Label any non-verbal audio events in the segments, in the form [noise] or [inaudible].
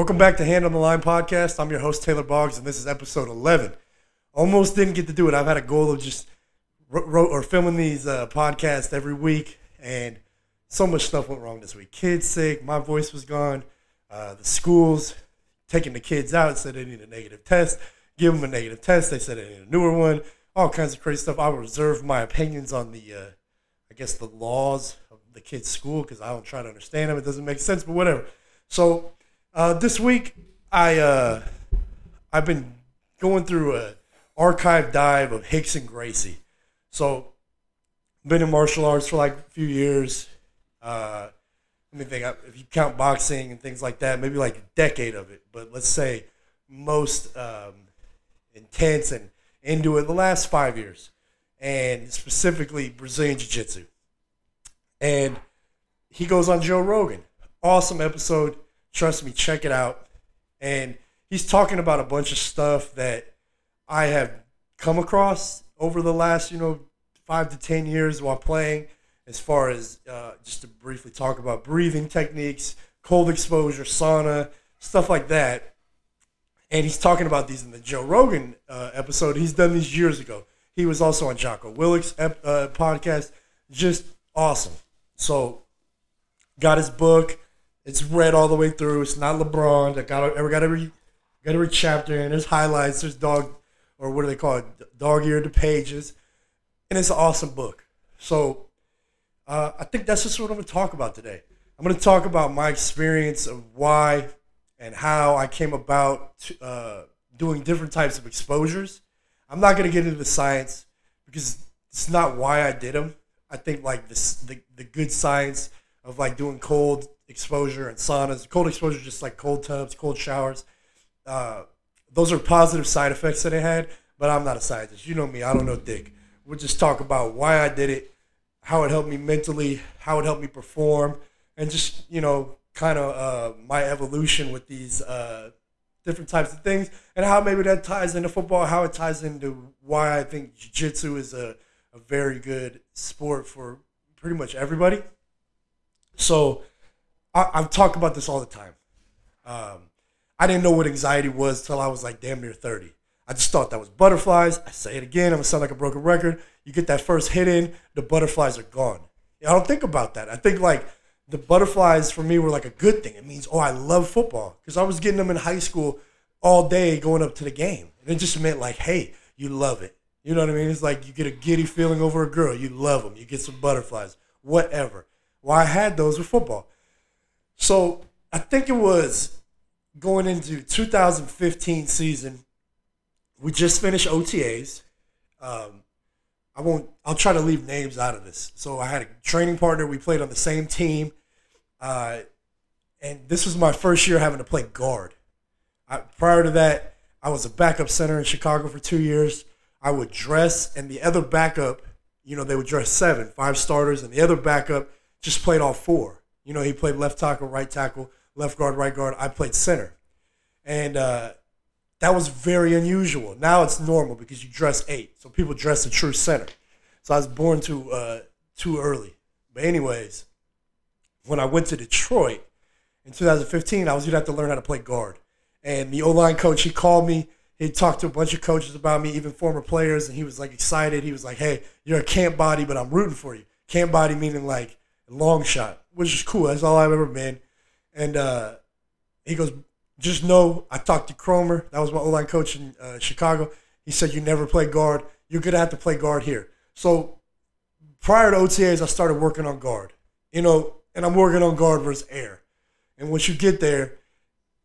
Welcome back to Hand on the Line podcast. I'm your host, Taylor Boggs, and this is episode 11. Almost didn't get to do it. I've had a goal of just wrote or filming these uh, podcasts every week, and so much stuff went wrong this week. Kids sick, my voice was gone. Uh, the schools taking the kids out said they need a negative test. Give them a negative test. They said they need a newer one. All kinds of crazy stuff. I reserve my opinions on the, uh, I guess, the laws of the kids' school because I don't try to understand them. It doesn't make sense, but whatever. So uh, this week, I uh, I've been going through a archive dive of Rickson Gracie. So, been in martial arts for like a few years. Uh, let me think. If you count boxing and things like that, maybe like a decade of it. But let's say most um, intense and into it the last five years, and specifically Brazilian Jiu Jitsu. And he goes on Joe Rogan. Awesome episode. Trust me, check it out. And he's talking about a bunch of stuff that I have come across over the last, you know, five to 10 years while playing, as far as uh, just to briefly talk about breathing techniques, cold exposure, sauna, stuff like that. And he's talking about these in the Joe Rogan uh, episode. He's done these years ago. He was also on Jocko Willink's uh, podcast. Just awesome. So, got his book. It's read all the way through. It's not LeBron. I got every got every got every chapter and there's highlights. There's dog or what do they call it? Dog eared to pages, and it's an awesome book. So uh, I think that's just what I'm going to talk about today. I'm going to talk about my experience of why and how I came about to, uh, doing different types of exposures. I'm not going to get into the science because it's not why I did them. I think like this, the the good science of like doing cold exposure and saunas, cold exposure, just like cold tubs, cold showers. Uh, those are positive side effects that it had, but I'm not a scientist. You know me, I don't know dick. We'll just talk about why I did it, how it helped me mentally, how it helped me perform, and just, you know, kind of uh, my evolution with these uh, different types of things, and how maybe that ties into football, how it ties into why I think jiu jitsu is a, a very good sport for pretty much everybody. So I, I've talked about this all the time. Um, I didn't know what anxiety was till I was like damn near 30. I just thought that was butterflies. I say it again, I'm gonna sound like a broken record. You get that first hit in, the butterflies are gone. I don't think about that. I think like the butterflies for me were like a good thing. It means, oh, I love football. Because I was getting them in high school all day going up to the game. And it just meant like, hey, you love it. You know what I mean? It's like you get a giddy feeling over a girl. You love them. You get some butterflies, whatever. Well, I had those with football. So I think it was going into 2015 season, we just finished OTAs. Um, I won't. I'll try to leave names out of this. So I had a training partner. We played on the same team, uh, and this was my first year having to play guard. I, prior to that, I was a backup center in Chicago for two years. I would dress, and the other backup, you know, they would dress seven, five starters, and the other backup just played all four. You know, he played left tackle, right tackle left guard, right guard. I played center, and uh, that was very unusual. Now it's normal because you dress eight, so people dress a true center. So I was born too uh, too early. But anyways, when I went to Detroit in 2015, I was gonna have to learn how to play guard. And the O line coach, he called me. He talked to a bunch of coaches about me, even former players, and he was like excited. He was like, "Hey, you're a camp body, but I'm rooting for you." Camp body meaning like long shot, which is cool. That's all I've ever been. And uh, he goes, just know I talked to Kromer. That was my O line coach in uh, Chicago. He said, you never play guard. You're going to have to play guard here. So prior to OTAs, I started working on guard, you know, and I'm working on guard versus air. And once you get there,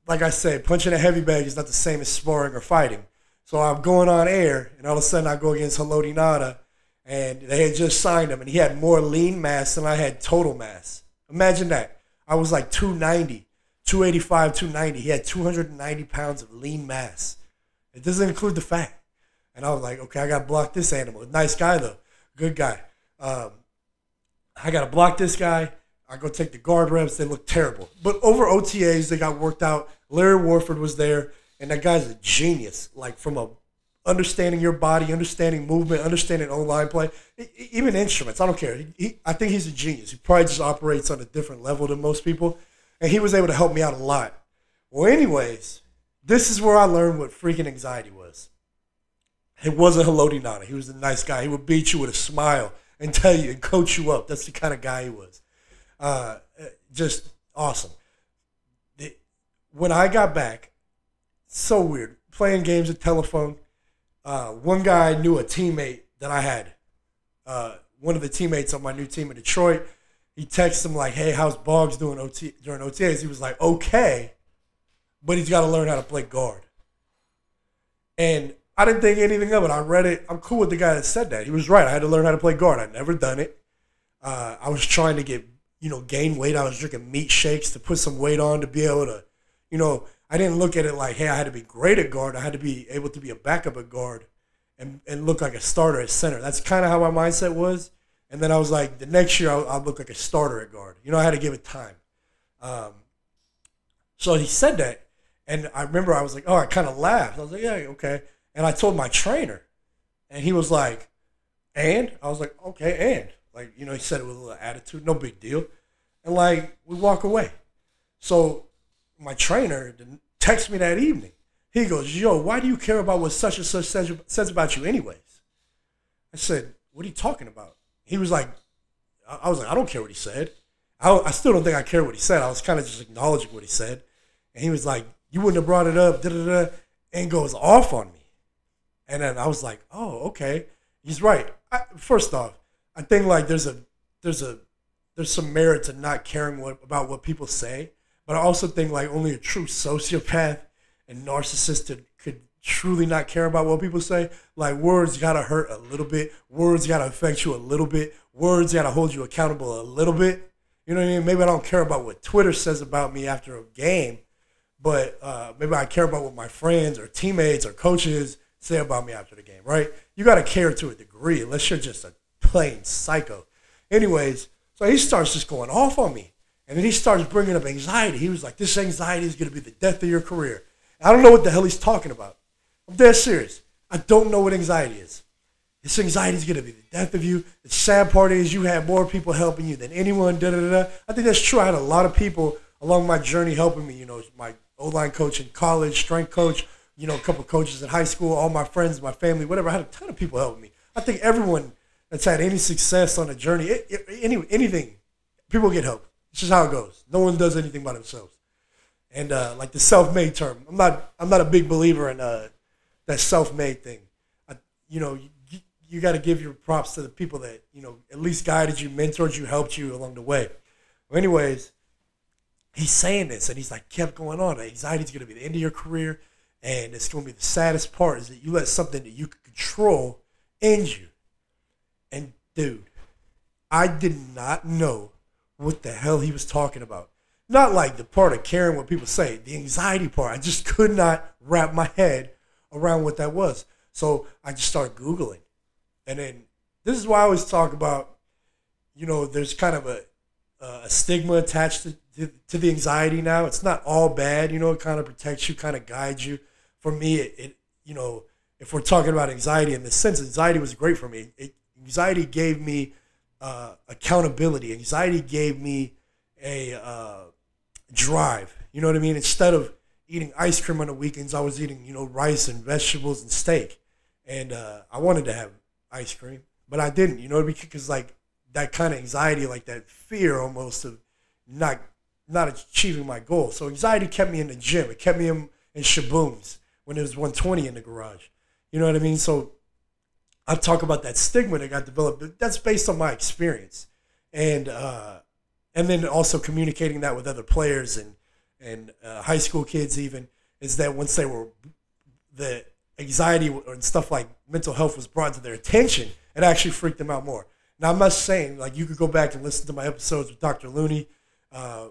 like I said, punching a heavy bag is not the same as sparring or fighting. So I'm going on air, and all of a sudden I go against Haloti Ngata, and they had just signed him, and he had more lean mass than I had total mass. Imagine that. I was like 290, 285, 290. He had 290 pounds of lean mass. It doesn't include the fat. And I was like, okay, I got to block this animal. Nice guy, though. Good guy. Um, I got to block this guy. I go take the guard reps. They look terrible. But over OTAs, they got worked out. Larry Warford was there, and that guy's a genius. Like from a understanding your body, understanding movement, understanding O line play, even instruments. I don't care. He, I think he's a genius. He probably just operates on a different level than most people, and he was able to help me out a lot Well, anyways, this is where I learned what freaking anxiety was. It wasn't Haloti Ngata. He was a nice guy. He would beat you with a smile and [laughs] tell you and coach you up. That's the kind of guy he was. Uh, just awesome. When I got back, so weird. Playing games at telephone. Uh, one guy knew a teammate that I had. Uh, one of the teammates on my new team in Detroit. He texted him like, "Hey, how's Boggs doing OT during OTAs?" He was like, "Okay, but he's got to learn how to play guard." And I didn't think anything of it. I read it. I'm cool with the guy that said that. He was right. I had to learn how to play guard. I'd never done it. Uh, I was trying to get, you know, gain weight. I was drinking meat shakes to put some weight on to be able to, you know, I didn't look at it like, hey, I had to be great at guard. I had to be able to be a backup at guard and, and look like a starter at center. That's kind of how my mindset was. And then I was like, the next year I'll, I'll look like a starter at guard. You know, I had to give it time. Um, so he said that. And I remember I was like, oh, I kind of laughed. I was like, yeah, okay. And I told my trainer, and he was like, and? I was like, okay, and. Like, you know, he said it with a little attitude, no big deal. And like, we walk away. So my trainer texted me that evening. He goes, yo, why do you care about what such and such says, says about you anyways? I said, what are you talking about? He was like, I was like, I don't care what he said. I, I still don't think I care what he said. I was kind of just acknowledging what he said. And he was like, you wouldn't have brought it up, da da da, and goes off on me. And then I was like, oh, okay, he's right. I, first off, I think like there's a there's a there's some merit to not caring what, about what people say, but I also think like only a true sociopath and narcissist could, could truly not care about what people say. Like words gotta hurt a little bit, words gotta affect you a little bit, words gotta hold you accountable a little bit. You know what I mean? Maybe I don't care about what Twitter says about me after a game, but uh, maybe I care about what my friends or teammates or coaches say about me after the game, right? You got to care to a degree, unless you're just a plain psycho. Anyways, so he starts just going off on me. And then he starts bringing up anxiety. He was like, this anxiety is going to be the death of your career. I don't know what the hell he's talking about. I'm dead serious. I don't know what anxiety is. This anxiety is going to be the death of you. The sad part is you have more people helping you than anyone. Da, da, da, da. I think that's true. I had a lot of people along my journey helping me. You know, my O-line coach in college, strength coach, you know, a couple coaches in high school, all my friends, my family, whatever. I had a ton of people helping me. I think everyone that's had any success on a journey, it, it, any anything, people get help. It's just how it goes. No one does anything by themselves. And uh, like the self-made term, I'm not I'm not a big believer in uh, that self-made thing. I, you know, you, you got to give your props to the people that you know at least guided you, mentored you, helped you along the way. Well, anyways, he's saying this, and he's like kept going on. Anxiety is going to be the end of your career and it's going to be the saddest part is that you let something that you could control end you. And dude, I did not know what the hell he was talking about. Not like the part of caring what people say, the anxiety part. I just could not wrap my head around what that was. So I just started Googling. And then this is why I always talk about, you know, there's kind of a, a stigma attached to, to, to the anxiety now. It's not all bad, you know, it kind of protects you, kind of guides you for me, it, it, you know, if we're talking about anxiety in this sense, anxiety was great for me. It, anxiety gave me uh, accountability. Anxiety gave me a uh, drive. You know what I mean? Instead of eating ice cream on the weekends, I was eating, you know, rice and vegetables and steak. And uh, I wanted to have ice cream, but I didn't, you know, because like that kind of anxiety, like that fear almost of not not achieving my goal. So anxiety kept me in the gym. It kept me in, in shabooms when it was 120 in the garage. You know what I mean? So I talk about that stigma that got developed. But that's based on my experience, and uh, and then also communicating that with other players and and uh, high school kids even is that once they were the anxiety and stuff like mental health was brought to their attention, it actually freaked them out more. Now I'm not saying like you could go back and listen to my episodes with Dr. Looney, uh,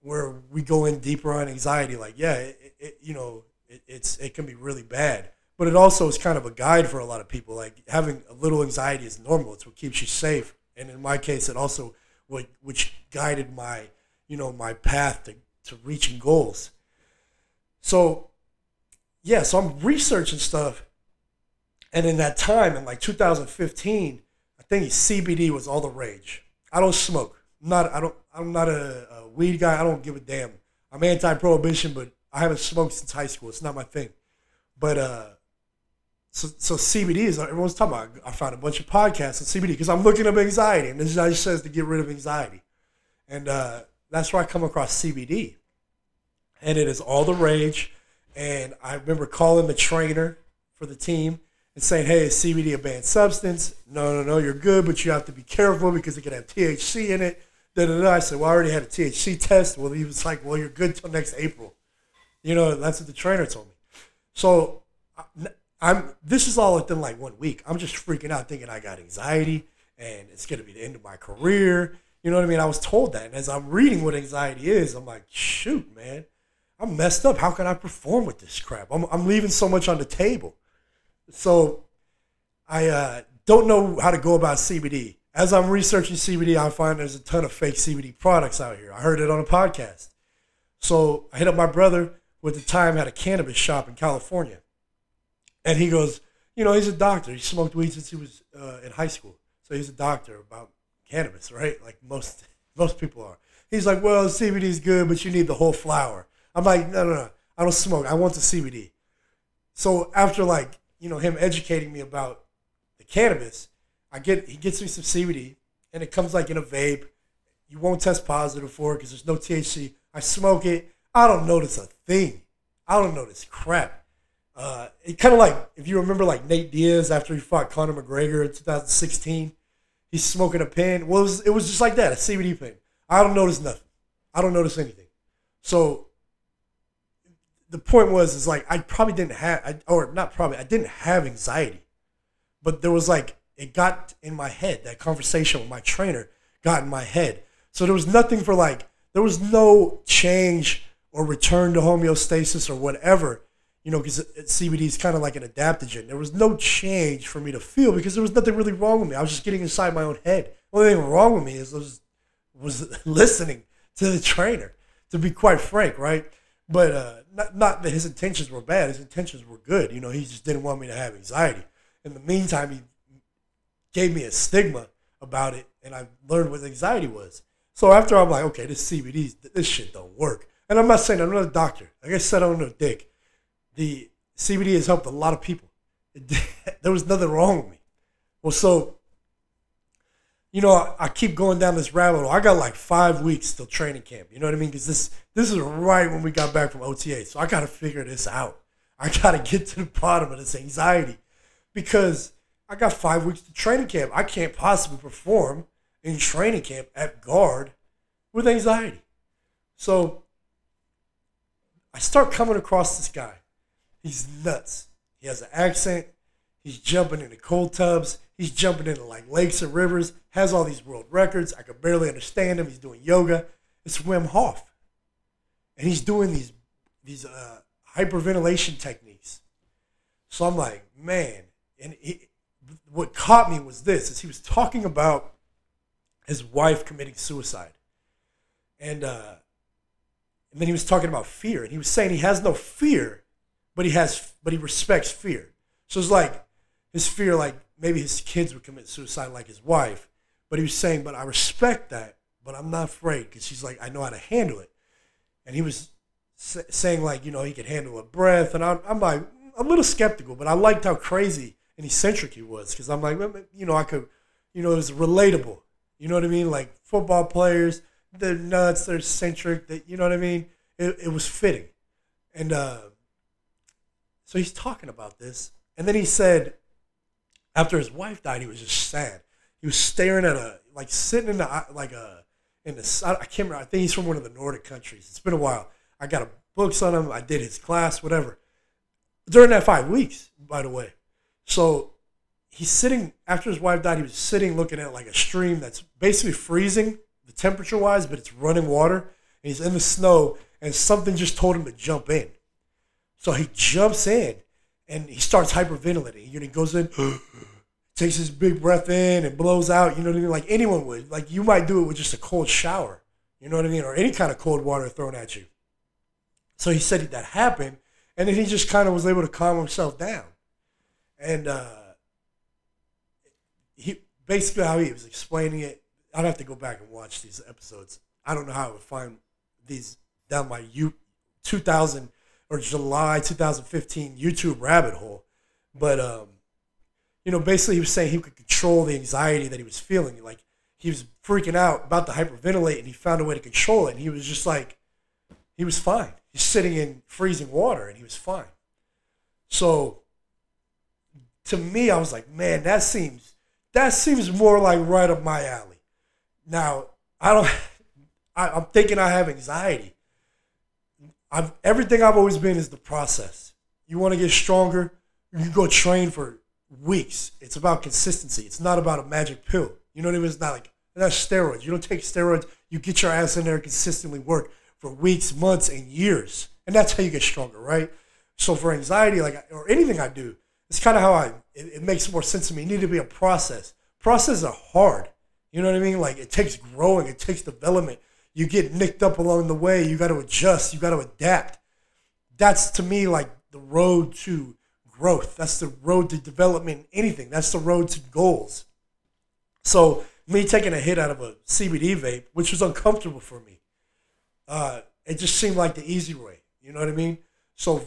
where we go in deeper on anxiety. Like yeah, it, it, you know it, it's it can be really bad. But it also is kind of a guide for a lot of people. Like having a little anxiety is normal. It's what keeps you safe. And in my case, it also what which guided my you know my path to, to reaching goals. So yeah, so I'm researching stuff, and in that time, in like 2015, I think CBD was all the rage. I don't smoke. I'm not I don't I'm not a, a weed guy. I don't give a damn. I'm anti-prohibition, but I haven't smoked since high school. It's not my thing. But uh, so so CBD is everyone's talking about. I found a bunch of podcasts on CBD because I'm looking up anxiety, and this guy says to get rid of anxiety, and uh, that's where I come across CBD, and it is all the rage. And I remember calling the trainer for the team and saying, "Hey, is CBD a banned substance? No, no, no, you're good, but you have to be careful because it can have THC in it." Da, da, da. I said, "Well, I already had a THC test." Well, he was like, "Well, you're good till next April." You know, that's what the trainer told me. So I'm. This is all within like one week. I'm just freaking out, thinking I got anxiety and it's gonna be the end of my career. You know what I mean? I was told that, and as I'm reading what anxiety is, I'm like, shoot, man, I'm messed up. How can I perform with this crap? I'm, I'm leaving so much on the table. So I uh, don't know how to go about CBD. As I'm researching CBD, I find there's a ton of fake CBD products out here. I heard it on a podcast. So I hit up my brother, who at the time had a cannabis shop in California. And he goes, you know, he's a doctor. He smoked weed since he was uh, in high school. So he's a doctor about cannabis, right? Like most [laughs] most people are. He's like, well, CBD is good, but you need the whole flower. I'm like, no, no, no. I don't smoke. I want the CBD. So after like, you know, him educating me about the cannabis, I get he gets me some CBD, and it comes like in a vape. You won't test positive for it because there's no THC. I smoke it. I don't notice a thing. I don't notice crap. Uh, it kind of like if you remember like Nate Diaz after he fought Conor McGregor in 2016, he's smoking a pen. Well, it was, it was just like that, a CBD pen. I don't notice nothing. I don't notice anything. So the point was is like I probably didn't have I, or not probably I didn't have anxiety, but there was like it got in my head. That conversation with my trainer got in my head. So there was nothing for like there was no change or return to homeostasis or whatever. You know, because CBD is kind of like an adaptogen. There was no change for me to feel because there was nothing really wrong with me. I was just getting inside my own head. The only thing wrong with me is I was, was [laughs] listening to the trainer. To be quite frank, right? But uh, not, not that his intentions were bad. His intentions were good. You know, he just didn't want me to have anxiety. In the meantime, he gave me a stigma about it, and I learned what anxiety was. So after I'm like, okay, this CBD, this shit don't work. And I'm not saying I'm not a doctor. Like I said, I'm no dick. The CBD has helped a lot of people. [laughs] There was nothing wrong with me. Well, so you know, I, I, keep going down this rabbit hole. I got like five weeks till training camp. You know what I mean? Because this this is right when we got back from OTA. So I got to figure this out. I [laughs] got to get to the bottom of this anxiety because I got five weeks to training camp. I can't possibly perform in training camp at guard with anxiety. So I start coming across this guy. He's nuts. He has an accent. He's jumping into cold tubs. He's jumping into like lakes and rivers, has all these world records. I could barely understand him. He's doing yoga. It's Wim Hof. And he's doing these these uh, hyperventilation techniques. So I'm like, man, and he, what caught me was this is he was talking about his wife committing suicide. And uh, and then he was talking about fear, and he was saying he has no fear, but he has, but he respects fear. So it's like his fear, like maybe his kids would commit suicide like his wife. But he was saying, but I respect that, but I'm not afraid because she's like, I know how to handle it. And he was saying like, you know, he could handle a breath. And I'm, I'm like, I'm a little skeptical, but I liked how crazy and eccentric he was because I'm like, you know, I could, you know, it was relatable. You know what I mean? Like football players, they're nuts, they're eccentric. That you know what I mean? It, it was fitting, and uh, so he's talking about this, and then he said, after his wife died, he was just sad. He was staring at a like sitting in the like a in the I can't remember. I think he's from one of the Nordic countries. It's been a while. I got a books on him. I did his class, whatever. During that five weeks, by the way. So he's sitting after his wife died. He was sitting looking at like a stream that's basically freezing, the temperature wise, but it's running water. And he's in the snow, and something just told him to jump in. So he jumps in, and he starts hyperventilating. You know, he goes in, [gasps] takes his big breath in and blows out. You know what I mean? Like anyone would. Like you might do it with just a cold shower. You know what I mean? Or any kind of cold water thrown at you. So he said that happened, and then he just kind of was able to calm himself down. And uh, he basically how he was explaining it. I'd have to go back and watch these episodes. I don't know how I would find these down my U 2000 or July 2015 YouTube rabbit hole. But um, you know, basically he was saying he could control the anxiety that he was feeling. Like he was freaking out about to hyperventilate, and he found a way to control it. And he was just like, he was fine. He's sitting in freezing water, and he was fine. So to me, I was like, man, that seems that seems more like right up my alley. Now I don't. [laughs] I, I'm thinking I have anxiety. I've everything I've always been is the process. You want to get stronger, you go train for weeks. It's about consistency. It's not about a magic pill. You know what I mean? It's not like that's steroids. You don't take steroids. You get your ass in there and consistently work for weeks, months, and years, and that's how you get stronger, right? So for anxiety, like or anything I do, it's kind of how I. It, it makes more sense to me. Need to be a process. Processes are hard. You know what I mean? Like it takes growing. It takes development you get nicked up along the way. You got to adjust. You got to adapt. That's to me like the road to growth. That's the road to development. Anything. That's the road to goals. So me taking a hit out of a CBD vape, which was uncomfortable for me, uh, it just seemed like the easy way. You know what I mean? So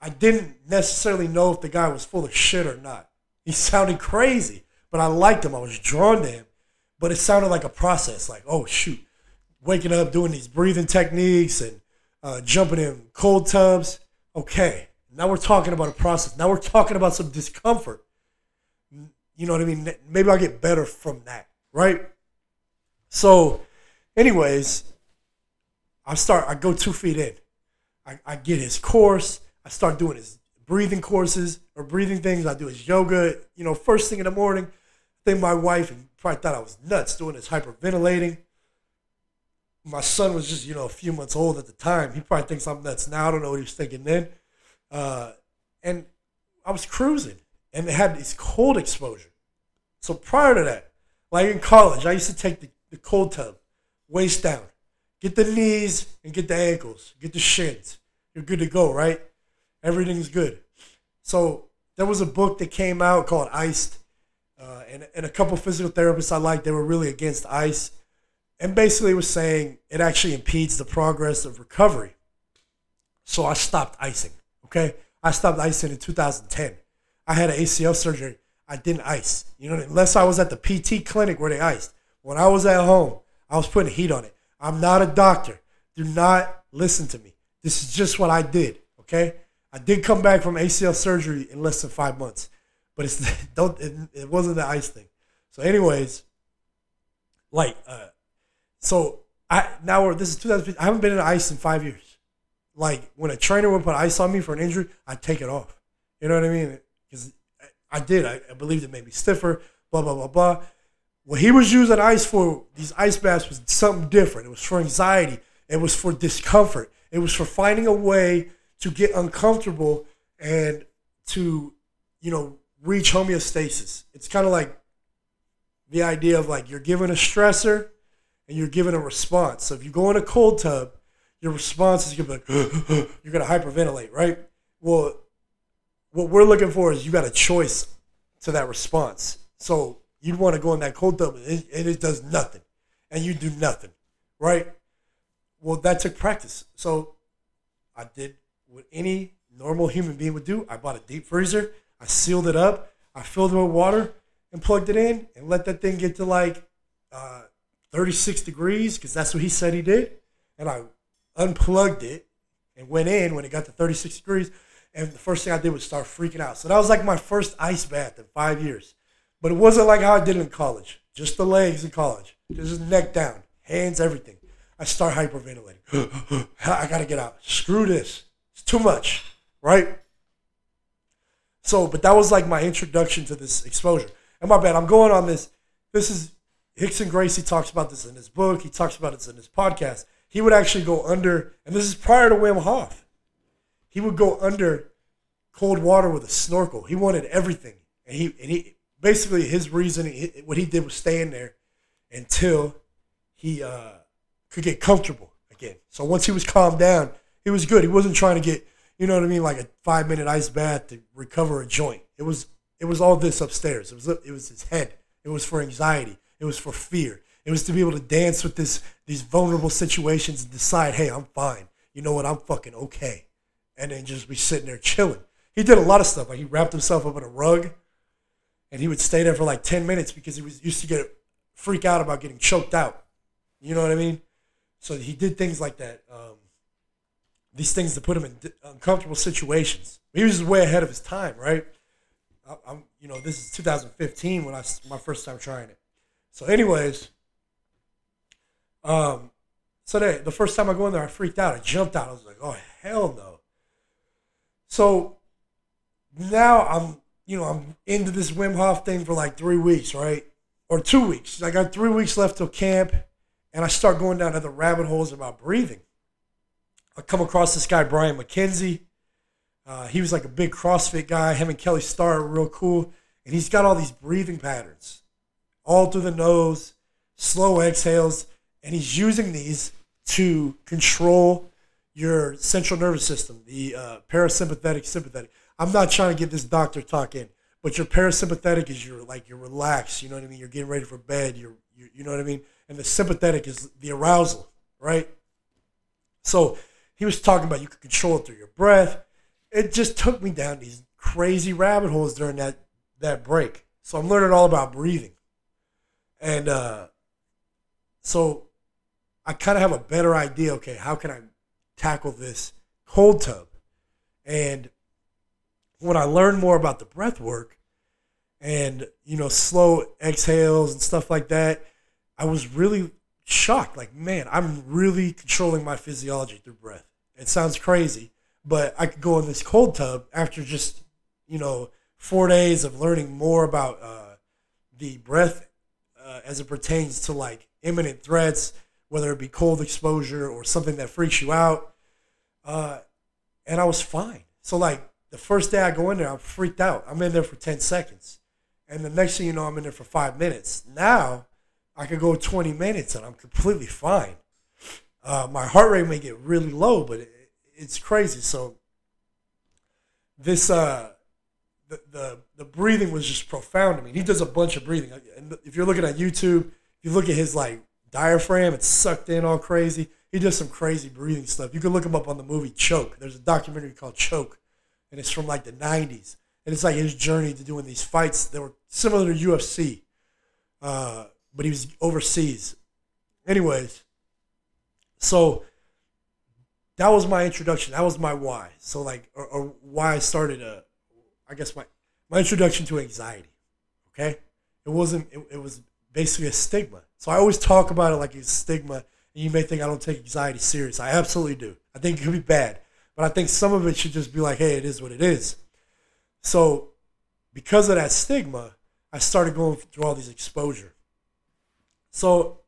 I didn't necessarily know if the guy was full of shit or not. He [laughs] sounded crazy, but I liked him. I was drawn to him. But it sounded like a process. Like, oh shoot, waking up, doing these breathing techniques and uh, jumping in cold tubs. Okay, now we're talking about a process. Now we're talking about some discomfort. You know what I mean? Maybe I'll get better from that, right? So, anyways, I start, I go two feet in. I, I get his course. I start doing his breathing courses or breathing things. I do his yoga, you know, first thing in the morning. I think my wife probably thought I was nuts doing this hyperventilating my son was just you know a few months old at the time. He probably thinks I'm nuts now. I don't know what he was thinking then. Uh, and I was cruising, and it had this cold exposure. So prior to that, like in college, I used to take the, the cold tub, waist down, get the knees and get the ankles, get the shins. You're good to go, right? Everything's good. So there was a book that came out called Iced, uh, and, and a couple physical therapists I liked, they were really against ice and basically was saying it actually impedes the progress of recovery. So I stopped icing. Okay, I stopped icing in 2010. I had an ACL surgery. I didn't ice. You know, unless I was at the PT clinic where they iced. When I was at home, I was putting heat on it. I'm not a doctor. Do not listen to me. This is just what I did. Okay, I did come back from ACL surgery in less than five months, but it's [laughs] don't it, it wasn't the ice thing. So, anyways, like uh, so I now this is 2015. I haven't been in ice in five years. Like when a trainer would put ice on me for an injury, I'd take it off. You know what I mean? Because I, I, did. I, I believed it made me stiffer. Blah blah blah blah. What he was using ice for, these ice baths, was something different. It was for anxiety. It was for discomfort. It was for finding a way to get uncomfortable and to, you know, reach homeostasis. It's kind of like the idea of like you're given a stressor and you're given a response. So if you go in a cold tub, your response is gonna be like, [gasps] [gasps] you're gonna hyperventilate, right? Well, what we're looking for is you got a choice to that response. So you'd want to go in that cold tub and it, and it does nothing, and you do nothing, right? Well, that took practice. So I did what any normal human being would do. I bought a deep freezer, I sealed it up, I filled it with water, and plugged it in, and let that thing get to like uh, 36 degrees because that's what he said he did. And I unplugged it and went in when it got to 36 degrees. And the first thing I did was start freaking out. So that was like my first ice bath in five years. But it wasn't like how I did in college. Just the legs in college. Just neck down, hands, everything. I start hyperventilating. [gasps] I gotta get out. Screw this. It's too much, right? So, but that was like my introduction to this exposure. And my bad, I'm going on this. This is Rickson Gracie talks about this in his book. He talks about it in his podcast. He would actually go under, and this is prior to Wim Hof. He would go under cold water with a snorkel. He wanted everything, and he and he basically his reason, what he did was stay in there until he uh, could get comfortable again. So once he was calmed down, he was good. He wasn't trying to get, you know what I mean, like a five minute ice bath to recover a joint. It was it was all this upstairs. It was it was his head. It was for anxiety. It was for fear. It was to be able to dance with this these vulnerable situations and decide, hey, I'm fine. You know what? I'm fucking okay. and then just be sitting there chilling. He did a lot of stuff. Like he wrapped himself up in a rug, and he would stay there for like ten minutes because he was used to get freak out about getting choked out. You know what I mean? So he did things like that. Um, these things to put him in uncomfortable situations. He was way ahead of his time, right? I, am you know, this is 2015 when I my first time trying it. So, anyways, um, so the first time I go in there, I freaked out. I jumped out. I was like, oh hell no. So now I'm, you know, I'm into this Wim Hof thing for like three weeks, right? Or two weeks. I got three weeks left till camp, and I start going down to the rabbit holes about breathing. I come across this guy, Brian McKenzie. Uh, he was like a big CrossFit guy. Him and Kelly Starr real cool. And he's got all these breathing patterns all through the nose, slow exhales. And he's using these to control your central nervous system, the uh, parasympathetic, sympathetic. I'm not trying to get this doctor talk in, but your parasympathetic is your like you're relaxed. You know what I mean? You're getting ready for bed. You're you, you know what I mean? And the sympathetic is the arousal, right? So he was talking about you could control it through your breath. It just took me down these crazy rabbit holes during that that break. So I'm learning all about breathing, and uh, so I kind of have a better idea. Okay, how can I tackle this cold tub? And when I learned more about the breath work and you know slow exhales and stuff like that, I was really shocked. Like, man, I'm really controlling my physiology through breath. It sounds crazy, but I could go in this cold tub after just you know four days of learning more about uh, the breath uh, as it pertains to like imminent threats whether it be cold exposure or something that freaks you out. Uh, and I was fine. So like the first day I go in there, I'm freaked out. I'm in there for 10 seconds. And the next thing you know, I'm in there for five minutes. Now I could go 20 minutes and I'm completely fine. Uh, my heart rate may get really low, but it, it's crazy. So this, uh, the, the, breathing was just profound to me. He does a bunch of breathing. And if you're looking at YouTube, if you look at his like diaphragm. It's sucked in all crazy. He does some crazy breathing stuff. You can look him up on the movie Choke. There's a documentary called Choke, and it's from like the 90s. And it's like his journey to doing these fights that were similar to UFC, uh, but he was overseas. Anyways, so that was my introduction. That was my why. So like, or, or why I started a, I guess my my introduction to anxiety. Okay, it wasn't. It, it was basically a stigma. So I always talk about it like it's stigma. And you may think I don't take anxiety serious. I absolutely do. I think it could be bad. But I think some of it should just be like, hey, it is what it is. So because of that stigma, I started going through all these exposure. So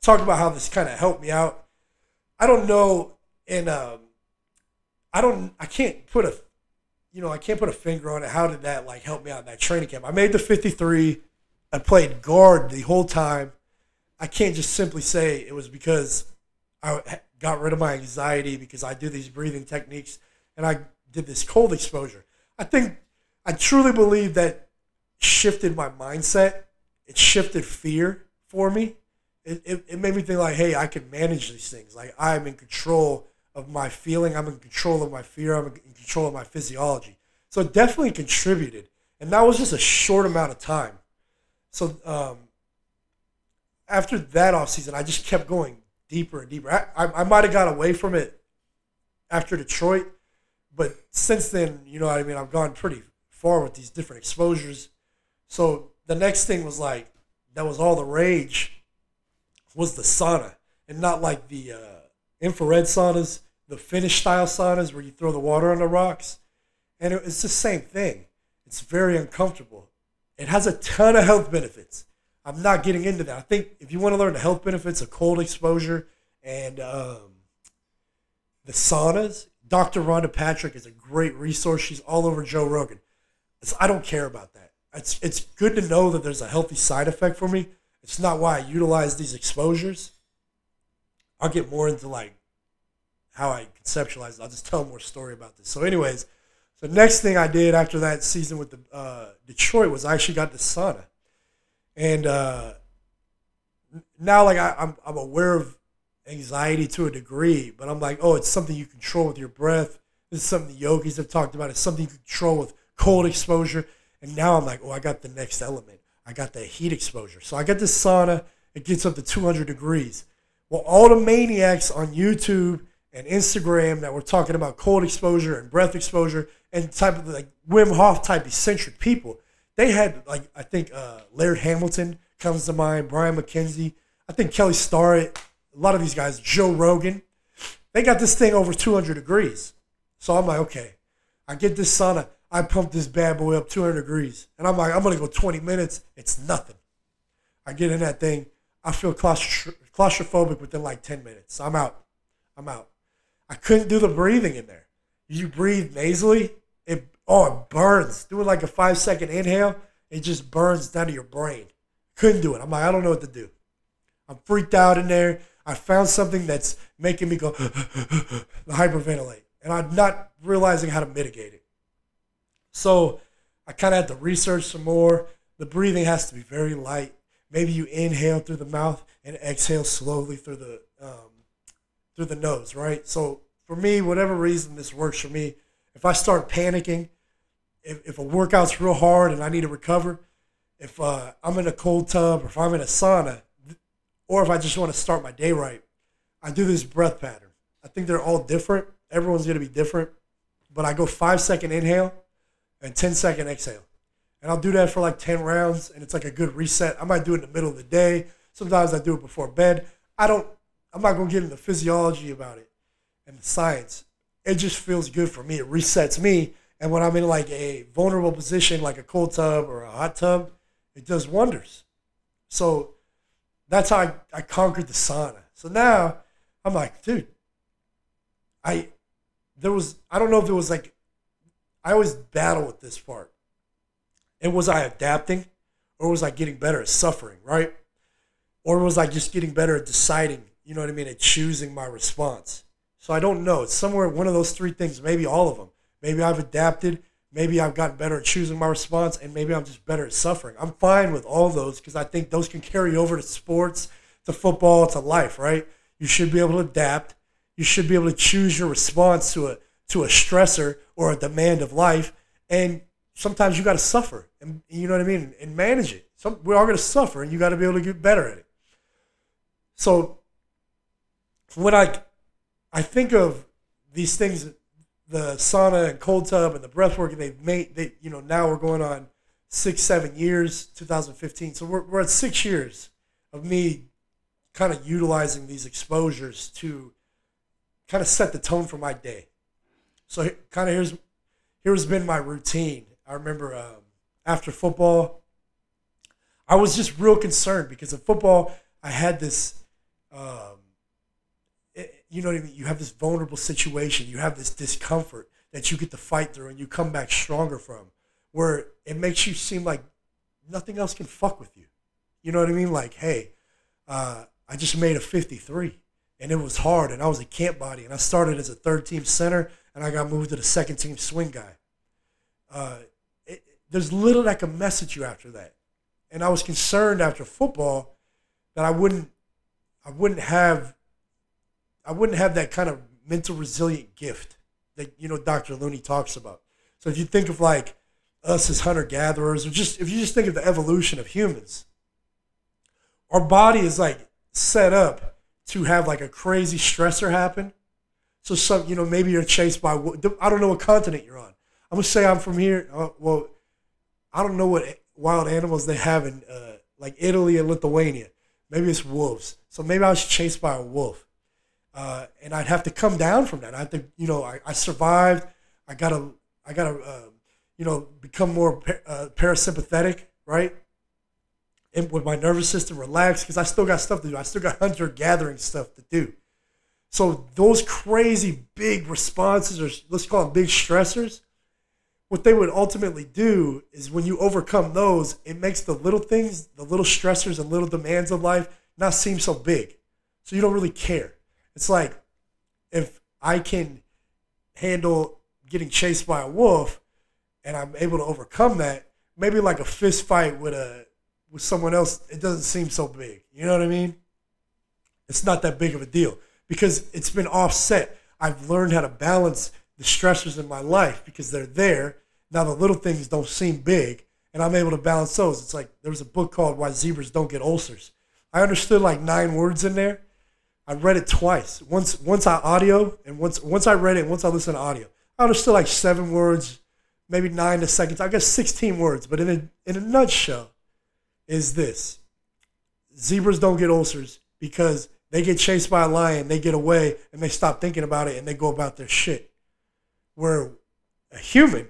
talk about how this kind of helped me out. I don't know, and um, I don't, I can't put a, you know, I can't put a finger on it. How did that like help me out in that training camp? I made the 53. I played guard the whole time. I can't just simply say it was because I got rid of my anxiety because I do these breathing techniques and I did this cold exposure. I think I truly believe that shifted my mindset. It shifted fear for me. It, it, it made me think like, hey, I can manage these things. Like I'm in control of my feeling. I'm in control of my fear. I'm in control of my physiology. So it definitely contributed. And that was just a short amount of time. So um, after that off season, I just kept going deeper and deeper. I, I, I might have got away from it after Detroit, but since then, you know what I mean. I've gone pretty far with these different exposures. So the next thing was like that was all the rage was the sauna, and not like the uh, infrared saunas, the Finnish style saunas where you throw the water on the rocks, and it's the same thing. It's very uncomfortable. It has a ton of health benefits. I'm not getting into that. I think if you want to learn the health benefits of cold exposure and um, the saunas, Dr. Rhonda Patrick is a great resource. She's all over Joe Rogan. It's, I don't care about that. It's, it's good to know that there's a healthy side effect for me. It's not why I utilize these exposures. I'll get more into like how I conceptualize it. I'll just tell more story about this. So, anyways, the next thing I did after that season with the uh, Detroit was I actually got the sauna, and uh, now like I, I'm I'm aware of anxiety to a degree, but I'm like, oh, it's something you control with your breath. This is something the yogis have talked about. It's something you control with cold exposure. And now I'm like, oh, I got the next element. I got the heat exposure. So I got this sauna. It gets up to 200 degrees. Well, all the maniacs on YouTube and Instagram that were talking about cold exposure and breath exposure and type of like Wim Hof type eccentric people, they had like I think uh, Laird Hamilton comes to mind, Brian McKenzie, I think Kelly Starrett, a lot of these guys, Joe Rogan, they got this thing over 200 degrees. So I'm like, okay, I get this sauna, I pump this bad boy up 200 degrees, and I'm like, I'm gonna go 20 minutes. It's nothing. I get in that thing, I feel claustrophobic within like 10 minutes. I'm out. I'm out. I couldn't do the breathing in there. You breathe nasally, it oh it burns. Do it like a five second inhale, it just burns down to your brain. Couldn't do it. I'm like, I don't know what to do. I'm freaked out in there. I found something that's making me go [laughs] hyperventilate, and I'm not realizing how to mitigate it. So I kind of had to research some more. The breathing has to be very light. Maybe you inhale through the mouth and exhale slowly through the um, through the nose, right? So for me, whatever reason this works for me, if I start panicking, if, if a workout's real hard and I need to recover, if uh, I'm in a cold tub or if I'm in a sauna, or if I just want to start my day right, I do this breath pattern. I think they're all different. Everyone's going to be different. But I go five second inhale and 10 second exhale. And I'll do that for like 10 rounds and it's like a good reset. I might do it in the middle of the day. Sometimes I do it before bed. I don't, I'm not to get into physiology about it and the science. It just feels good for me. It resets me. And when I'm in like a vulnerable position, like a cold tub or a hot tub, it does wonders. So that's how I, I conquered the sauna. So now I'm like, dude, I there was I don't know if it was like I always battle with this part. And was I adapting or was I getting better at suffering, right? Or was I just getting better at deciding, you know what I mean, at choosing my response? So I don't know. It's somewhere one of those three things, maybe all of them. Maybe I've adapted maybe I've gotten better at choosing my response, and maybe I'm just better at suffering. I'm fine with all those because I think those can carry over to sports, to football, to life. Right? You should be able to adapt. You should be able to choose your response to a to a stressor or a demand of life, and sometimes you got to suffer, and you know what I mean, and manage it. Some we're all to suffer, and you got to be able to get better at it. So when I I think of these things the sauna and cold tub and the breath work they've made they you know now we're going on six seven years 2015 so we're, we're at six years of me kind of utilizing these exposures to kind of set the tone for my day. So kind of here's here's been my routine. I remember um, after football i was just real concerned because in football i had this um, you know what I mean? You have this vulnerable situation, you have this discomfort that you get to fight through and you come back stronger from, where it makes you seem like nothing else can fuck with you. You know what I mean? Like, hey, uh, I just made a 53 and it was hard and I was a camp body and I started as a third team center and I got moved to the second team swing guy. Uh, it, there's little that can mess with you after that. And I was concerned after football that I wouldn't I wouldn't have I wouldn't have that kind of mental resilient gift that you know Dr. Looney talks about. So if you think of like us as hunter gatherers, or just if you just think of the evolution of humans, our body is like set up to have like a crazy stressor happen. So some, you know, maybe you're chased by I don't know what continent you're on. I'm gonna say I'm from here. Uh, well, I don't know what wild animals they have in uh, like Italy and Lithuania. Maybe it's wolves. So maybe I was chased by a wolf uh, and I'd have to come down from that. I have to, you know, I, I survived. I gotta, I gotta, uh, you know, become more uh, parasympathetic, right? And with my nervous system relaxed, because I still got stuff to do. I still got [laughs] hunter gathering stuff to do. So those crazy big responses, or let's call them big stressors, what they would ultimately do is when you overcome those, it makes the little things, the little stressors and little demands of life not seem so big. So you don't really care. It's like if I can handle getting chased by a wolf and I'm able to overcome that, maybe like a fist fight with a with someone else, it doesn't seem so big. You know what I mean? It's not that big of a deal because it's been offset. I've learned how to balance the stressors in my life because they're there. Now the little things don't seem big, and I'm able to balance those. It's like there was a book called Why Zebras Don't Get Ulcers. I understood like nine words in there. I read it twice. Once once I audio and once once I read it, once I listened to audio. I understood like seven words, maybe nine to second. I guess sixteen words. But in a in a nutshell, is this: zebras don't get ulcers because they get chased by a lion, they get away, and they stop thinking about it and they go about their shit. Where a human,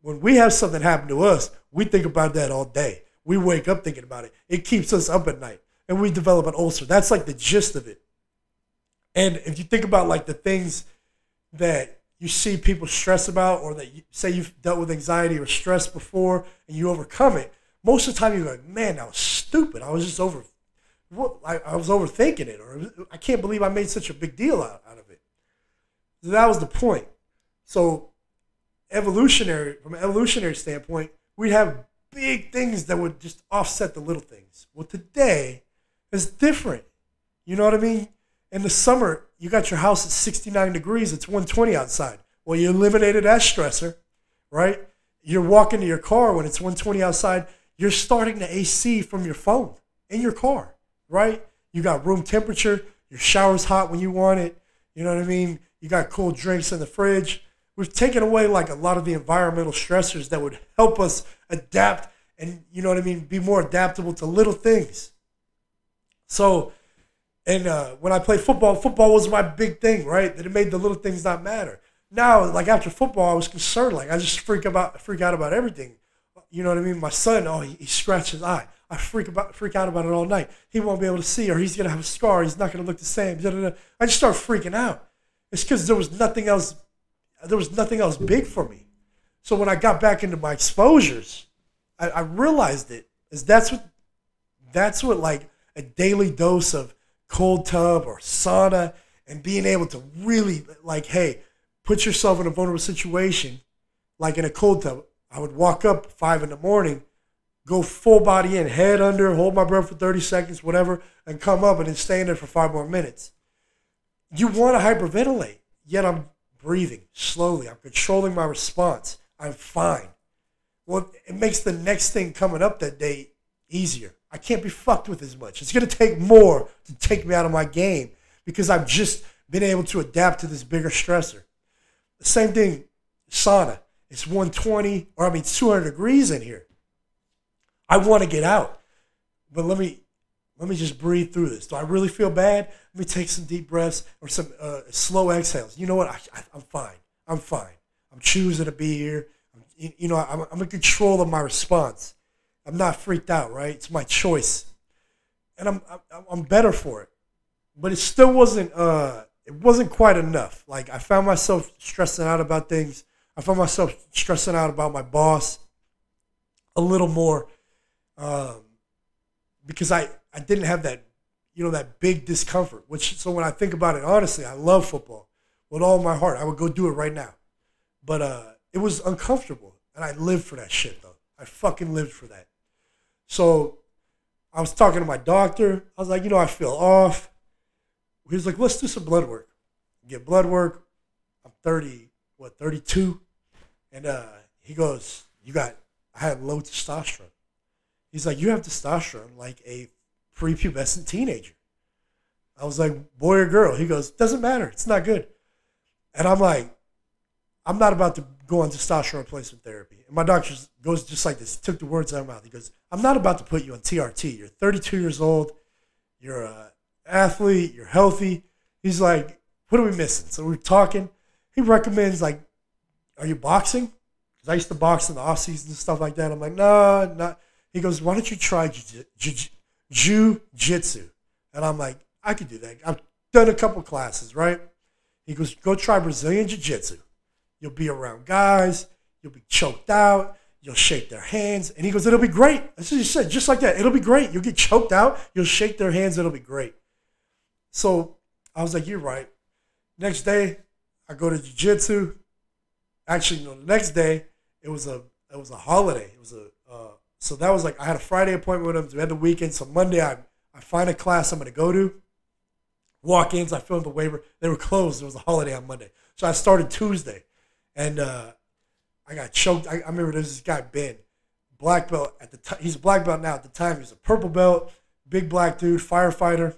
when we have something happen to us, we think about that all day. We wake up thinking about it. It keeps us up at night and we develop an ulcer. That's like the gist of it. And if you think about like the things that you see people stress about or that you say you've dealt with anxiety or stress before and you overcome it, most of the time you're like, man, that was stupid. I was just over, I, I was overthinking it, or I can't believe I made such a big deal out, out of it. So that was the point. So evolutionary, from an evolutionary standpoint, we'd have big things that would just offset the little things. Well, today is different. You know what I mean? In the summer, you got your house at 69 degrees, it's 120 outside. Well, you eliminated that stressor, right? You're walking to your car when it's 120 outside, you're starting the AC from your phone in your car, right? You got room temperature, your shower's hot when you want it. You know what I mean? You got cold drinks in the fridge. We've taken away like a lot of the environmental stressors that would help us adapt and you know what I mean, be more adaptable to little things. So, and uh, when I played football, football was my big thing, right? That it made the little things not matter. Now, like after football, I was concerned. Like I just freak about, freak out about everything. You know what I mean? My son, oh, he, he scratched his eye. I freak about, freak out about it all night. He won't be able to see, or he's gonna have a scar. He's not gonna look the same. I just start freaking out. It's because there was nothing else. There was nothing else big for me. So when I got back into my exposures, I, I realized it. Is that's what that's what like a daily dose of cold tub or sauna and being able to really like, hey, put yourself in a vulnerable situation, like in a cold tub. I would walk up five in the morning, go full body in, head under, hold my breath for 30 seconds, whatever, and come up and then stay in there for five more minutes. You want to hyperventilate, yet I'm breathing slowly. I'm controlling my response. I'm fine. Well, it makes the next thing coming up that day easier. I can't be fucked with as much. It's going to take more to take me out of my game because I've just been able to adapt to this bigger stressor. The same thing, sauna. It's 120 or I mean 200 degrees in here. I want to get out, but let me let me just breathe through this. Do I really feel bad? Let me take some deep breaths or some uh, slow exhales. You know what? I, am fine. I'm fine. I'm choosing to be here. I'm, you know, I'm, I'm in control of my response. I'm not freaked out, right? It's my choice, and I'm I'm, better for it. But it still wasn't uh it wasn't quite enough. Like I found myself stressing out about things. I found myself stressing out about my boss a little more um, because I I didn't have that you know that big discomfort. Which so when I think about it honestly, I love football with all my heart. I would go do it right now, but uh, it was uncomfortable, and I lived for that shit though. I fucking lived for that. So I was talking to my doctor. I was like, you know, I feel off. He was like, let's do some blood work. Get blood work. I'm 30, what, 32? And uh, he goes, you got, I had low testosterone. He's like, you have testosterone like a prepubescent teenager. I was like, boy or girl? He goes, doesn't matter. It's not good. And I'm like, I'm not about to go on testosterone replacement therapy. And my doctor goes just like this, took the words out of my mouth. He goes, I'm not about to put you on TRT. You're 32 years old. You're an athlete. You're healthy. He's like, what are we missing? So we're talking. He recommends like, are you boxing? Because I used to box in the off season and stuff like that. I'm like, no, nah, not. He goes, why don't you try jiu-jitsu? And I'm like, I could do that. I've done a couple classes, right? He goes, go try Brazilian jiu-jitsu. You'll be around guys. You'll be choked out. You'll shake their hands. And he goes, It'll be great. That's what he said, just like that. It'll be great. You'll get choked out. You'll shake their hands. It'll be great. So I was like, You're right. Next day, I go to jiu-jitsu. Actually, no, the next day, it was a it was a holiday. It was a uh, so that was like I had a Friday appointment with him. We had the weekend. So Monday, I I find a class I'm to go to. Walk-ins. I filled the waiver. They were closed. It was a holiday on Monday. So I started Tuesday, and uh, I got choked. I, I remember there's this guy Ben, black belt at the time. He's a black belt now. At the time, he was a purple belt, big black dude, firefighter,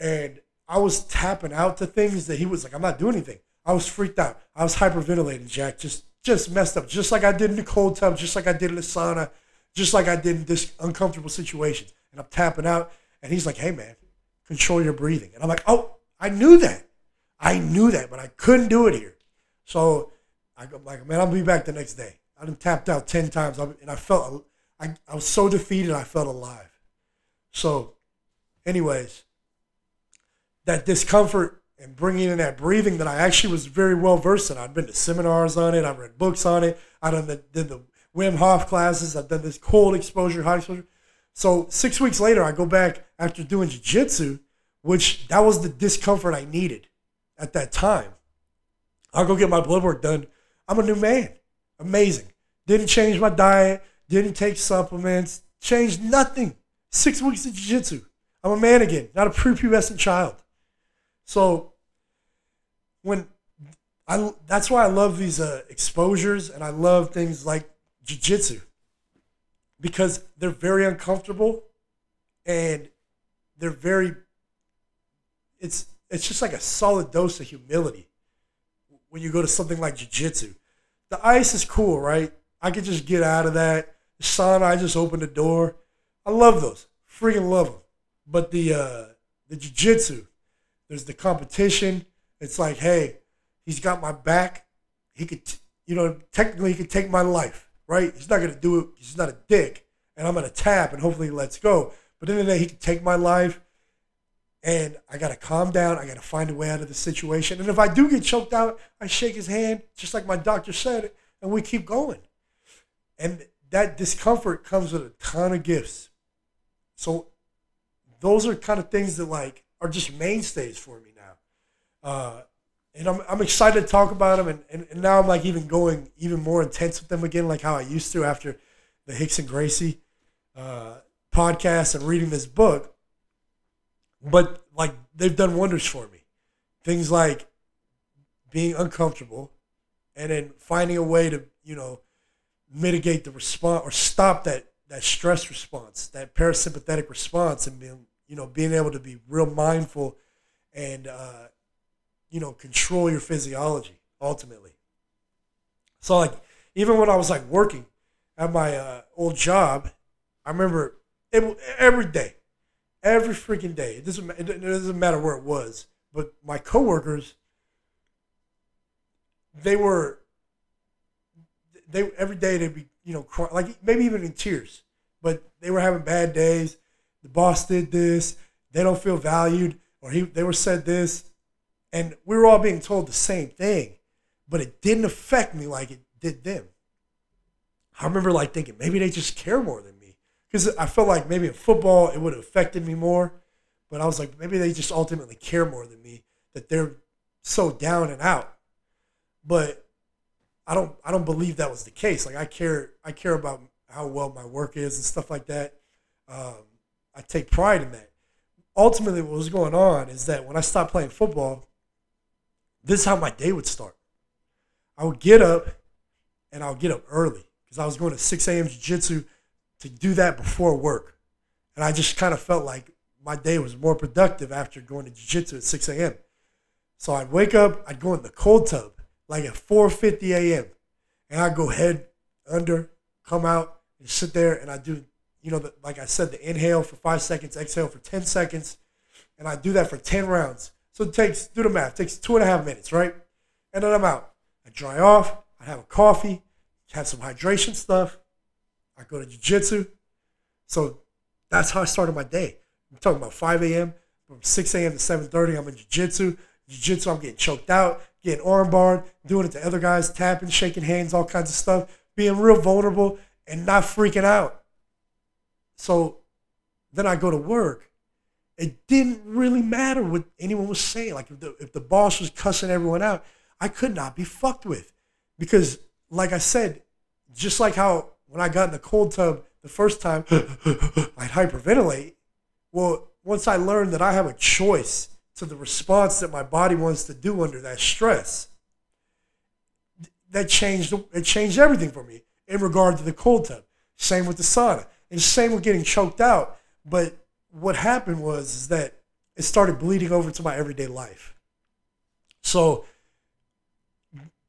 and I was tapping out to things that he was like, I'm not doing anything. I was freaked out. I was hyperventilating, Jack. Just just messed up, just like I did in the cold tub, just like I did in the sauna, just like I did in this uncomfortable situations. And I'm tapping out, and he's like, "Hey, man, control your breathing." And I'm like, "Oh, I knew that, I knew that, but I couldn't do it here." So I go like, "Man, I'll be back the next day." I done tapped out ten times, and I felt I, I was so defeated. I felt alive. So, anyways, that discomfort and bringing in that breathing that I actually was very well versed in. I'd been to seminars on it. I've read books on it. I done the, did the Wim Hof classes. I've done this cold exposure, hot exposure. So six weeks later, I go back after doing jiu-jitsu, which that was the discomfort I needed at that time. I'll go get my blood work done. I'm a new man. Amazing. Didn't change my diet. Didn't take supplements. Changed nothing. Six weeks of jiu-jitsu. I'm a man again, not a prepubescent child. So when I that's why I love these uh, exposures and I love things like jiu-jitsu because they're very uncomfortable and they're very it's it's just like a solid dose of humility when you go to something like jiu-jitsu. The ice is cool, right? I could just get out of that. The sauna, I just open the door. I love those. Freaking love them. But the uh, the jiu-jitsu, there's the competition. It's like, hey, he's got my back. He could, you know, technically he could take my life, right? He's not gonna do it. He's not a dick, and I'm gonna tap, and hopefully he lets go. But in the day, he could take my life, and I gotta calm down. I gotta find a way out of the situation. And if I do get choked out, I shake his hand, just like my doctor said, and we keep going. And that discomfort comes with a ton of gifts. So those are kind of things that like are just mainstays for me now. Uh, and I'm, I'm excited to talk about them. And, and, and, now I'm like even going even more intense with them again, like how I used to after the Rickson Gracie uh, podcast and reading this book. But like they've done wonders for me. Things like being uncomfortable and then finding a way to, you know, mitigate the response or stop that, that stress response, that parasympathetic response and being you know, being able to be real mindful and, uh, you know, control your physiology ultimately. So, like, even when I was like working at my uh, old job, I remember it, every day, every freaking day. It doesn't, it doesn't matter where it was, but my coworkers, they were, they every day they'd be, you know, crying, like maybe even in tears, but they were having bad days the boss did this, they don't feel valued, or he they were said this, and we were all being told the same thing, but it didn't affect me like it did them. I remember like thinking maybe they just care more than because I felt like maybe in football it would have affected me more, but I was like maybe they just ultimately care more than me that they're so down and out. But I don't I don't believe that was the case. Like I care I care about how well my work is and stuff like that. Um, I take pride in that. Ultimately, what was going on is that when I stopped playing football, this is how my day would start. I would get up and I would get up early because I was going to 6 a.m. jiu-jitsu to do that before work. And I just kind of felt like my day was more productive after going to jiu-jitsu at 6 a.m. So I'd wake up, I'd go in the cold tub like at 4.50 a.m. And I'd go head under, come out, and sit there, and I'd do you know, the, like I said, the inhale for five seconds, exhale for 10 seconds. And I do that for 10 rounds. So it takes, do the math, takes two and a half minutes, right? And then I'm out. I dry off. I have a coffee, have some hydration stuff. I go to jiu-jitsu. So that's how I started my day. I'm talking about 5 a.m. From 6 a.m. to 7.30, I'm in jiu-jitsu. Jiu-jitsu, I'm getting choked out, getting armbarred, doing it to other guys, tapping, shaking hands, all kinds of stuff, being real vulnerable and not freaking out. So then I go to work. It didn't really matter what anyone was saying. Like if the, if the boss was cussing everyone out, I could not be fucked with. Because, like I said, just like how when I got in the cold tub the first time, [gasps] I'd hyperventilate. Well, once I learned that I have a choice to the response that my body wants to do under that stress, that changed it changed everything for me in regard to the cold tub. Same with the sauna, and same with getting choked out. But what happened was is that it started bleeding over to my everyday life. So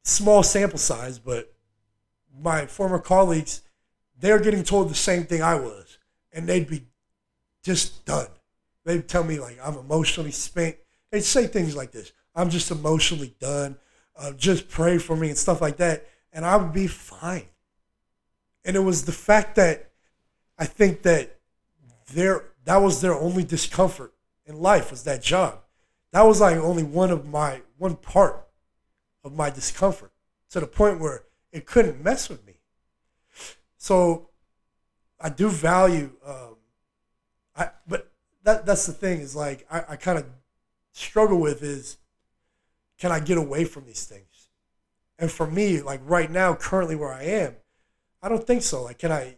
small sample size, but my former colleagues, they're getting told the same thing I was, and they'd be just done. They'd tell me like I'm emotionally spent. They'd say things like this: "I'm just emotionally done. Uh, just pray for me and stuff like that," and I would be fine. And it was the fact that I think that their that was their only discomfort in life was that job. That was like only one of my one part of my discomfort to the point where it couldn't mess with me. So I do value, um, I but that that's the thing is like I, I kind of struggle with is can I get away from these things? And for me, like right now, currently where I am, I don't think so. Like, can I,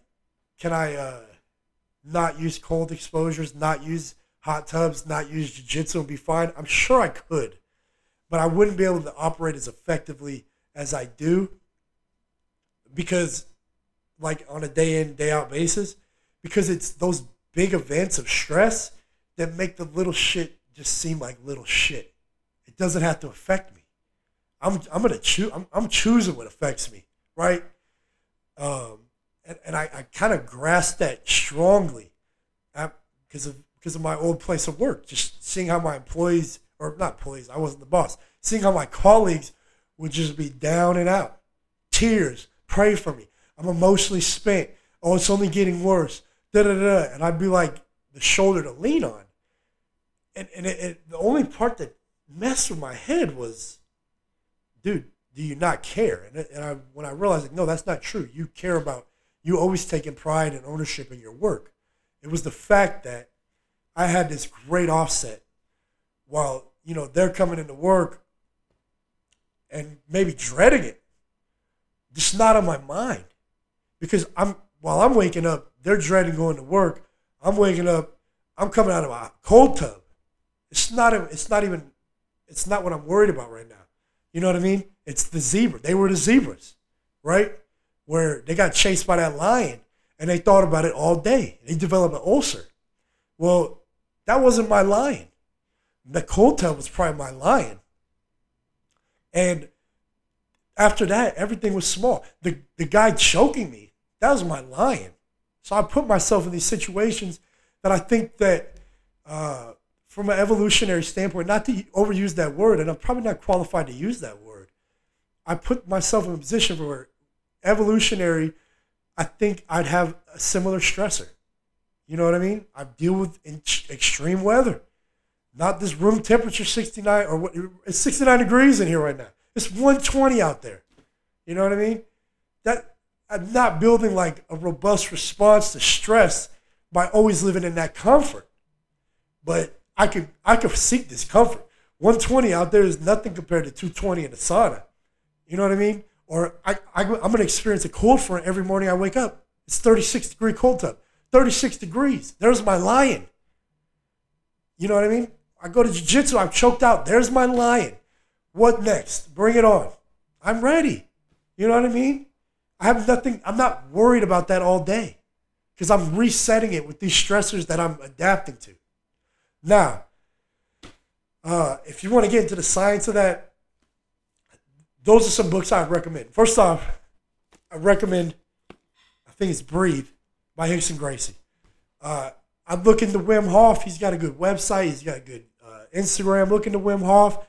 can I uh, not use cold exposures, not use hot tubs, not use jiu-jitsu and be fine? I'm sure I could, but I wouldn't be able to operate as effectively as I do because, like, on a day in day out basis, because it's those big events of stress that make the little shit just seem like little shit. It doesn't have to affect me. I'm I'm gonna choose. I'm, I'm choosing what affects me, right? Um, and, and I, I kind of grasped that strongly because of because of my old place of work. Just seeing how my employees, or not employees, I wasn't the boss. Seeing how my colleagues would just be down and out, tears, pray for me. I'm emotionally spent. Oh, it's only getting worse. Da da da. And I'd be like the shoulder to lean on. And and it, it, the only part that messed with my head was, dude, do you not care? And, and I, when I realized, like, no, that's not true. You care about, you always taking pride and ownership in your work. It was the fact that I had this great offset while, you know, they're coming into work and maybe dreading it. Just not on my mind. Because I'm, while I'm waking up, they're dreading going to work. I'm waking up, I'm coming out of a cold tub. It's not, it's not even, it's not what I'm worried about right now. You know what I mean? It's the zebra. They were the zebras, right? Where they got chased by that lion and they thought about it all day. They developed an ulcer. Well, that wasn't my lion. The cold tub was probably my lion. And after that, everything was small. The the guy choking me, that was my lion. So I put myself in these situations that I think that uh, from an evolutionary standpoint, not to overuse that word, and I'm probably not qualified to use that word. I put myself in a position where evolutionary, I think I'd have a similar stressor. You know what I mean? I deal with extreme weather. Not this room temperature 69 or what it's 69 degrees in here right now. It's 120 out there. You know what I mean? That I'm not building like a robust response to stress by always living in that comfort. But I could I could seek discomfort. 120 out there is nothing compared to 220 in the sauna. You know what I mean? Or I, I, going to experience a cold front every morning I wake up. It's 36 degree cold tub. 36 degrees. There's my lion. You know what I mean? I go to jiu-jitsu, I'm choked out. There's my lion. What next? Bring it on. I'm ready. You know what I mean? I have nothing, I'm not worried about that all day because I'm resetting it with these stressors that I'm adapting to. Now, uh, if you want to get into the science of that, those are some books I'd recommend. First off, I recommend, I think it's Breathe by Rickson Gracie. Uh, I'd look into Wim Hof. He's got a good website. He's got a good uh, Instagram. Look into Wim Hof.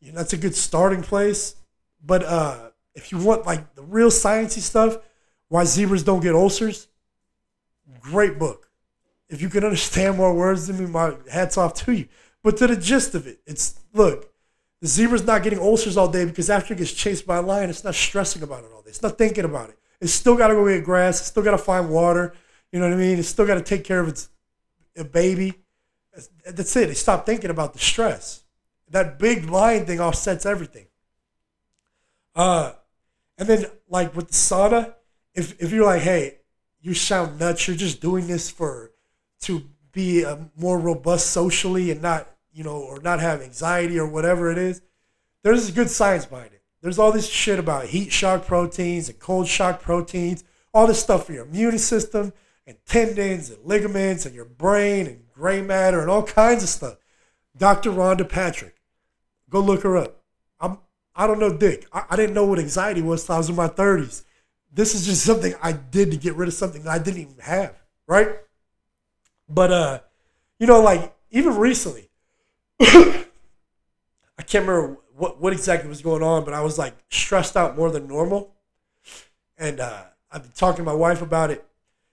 You know, that's a good starting place. But uh, if you want like the real sciencey stuff, why zebras don't get ulcers, great book. If you can understand more words than me, my hats off to you. But to the gist of it, it's look, the zebra's not getting ulcers all day because after it gets chased by a lion, it's not stressing about it all day. It's not thinking about it. It's still got to go get grass. It's still got to find water. You know what I mean? It's still got to take care of its a baby. That's it. It stopped thinking about the stress. That big lion thing offsets everything. Uh, and then like with the sauna, if if you're like, hey, you sound nuts. You're just doing this for to be a more robust socially and not you know, or not have anxiety or whatever it is, there's good science behind it. There's all this shit about heat shock proteins and cold shock proteins, all this stuff for your immune system and tendons and ligaments and your brain and gray matter and all kinds of stuff. Dr. Rhonda Patrick. Go look her up. I'm don't know Dick. I, I didn't know what anxiety was till I was in my 30s. This is just something I did to get rid of something that I didn't even have, right? But uh, you know, like even recently, [coughs] I can't remember what, what exactly was going on, but I was like stressed out more than normal. And uh, I've been talking to my wife about it.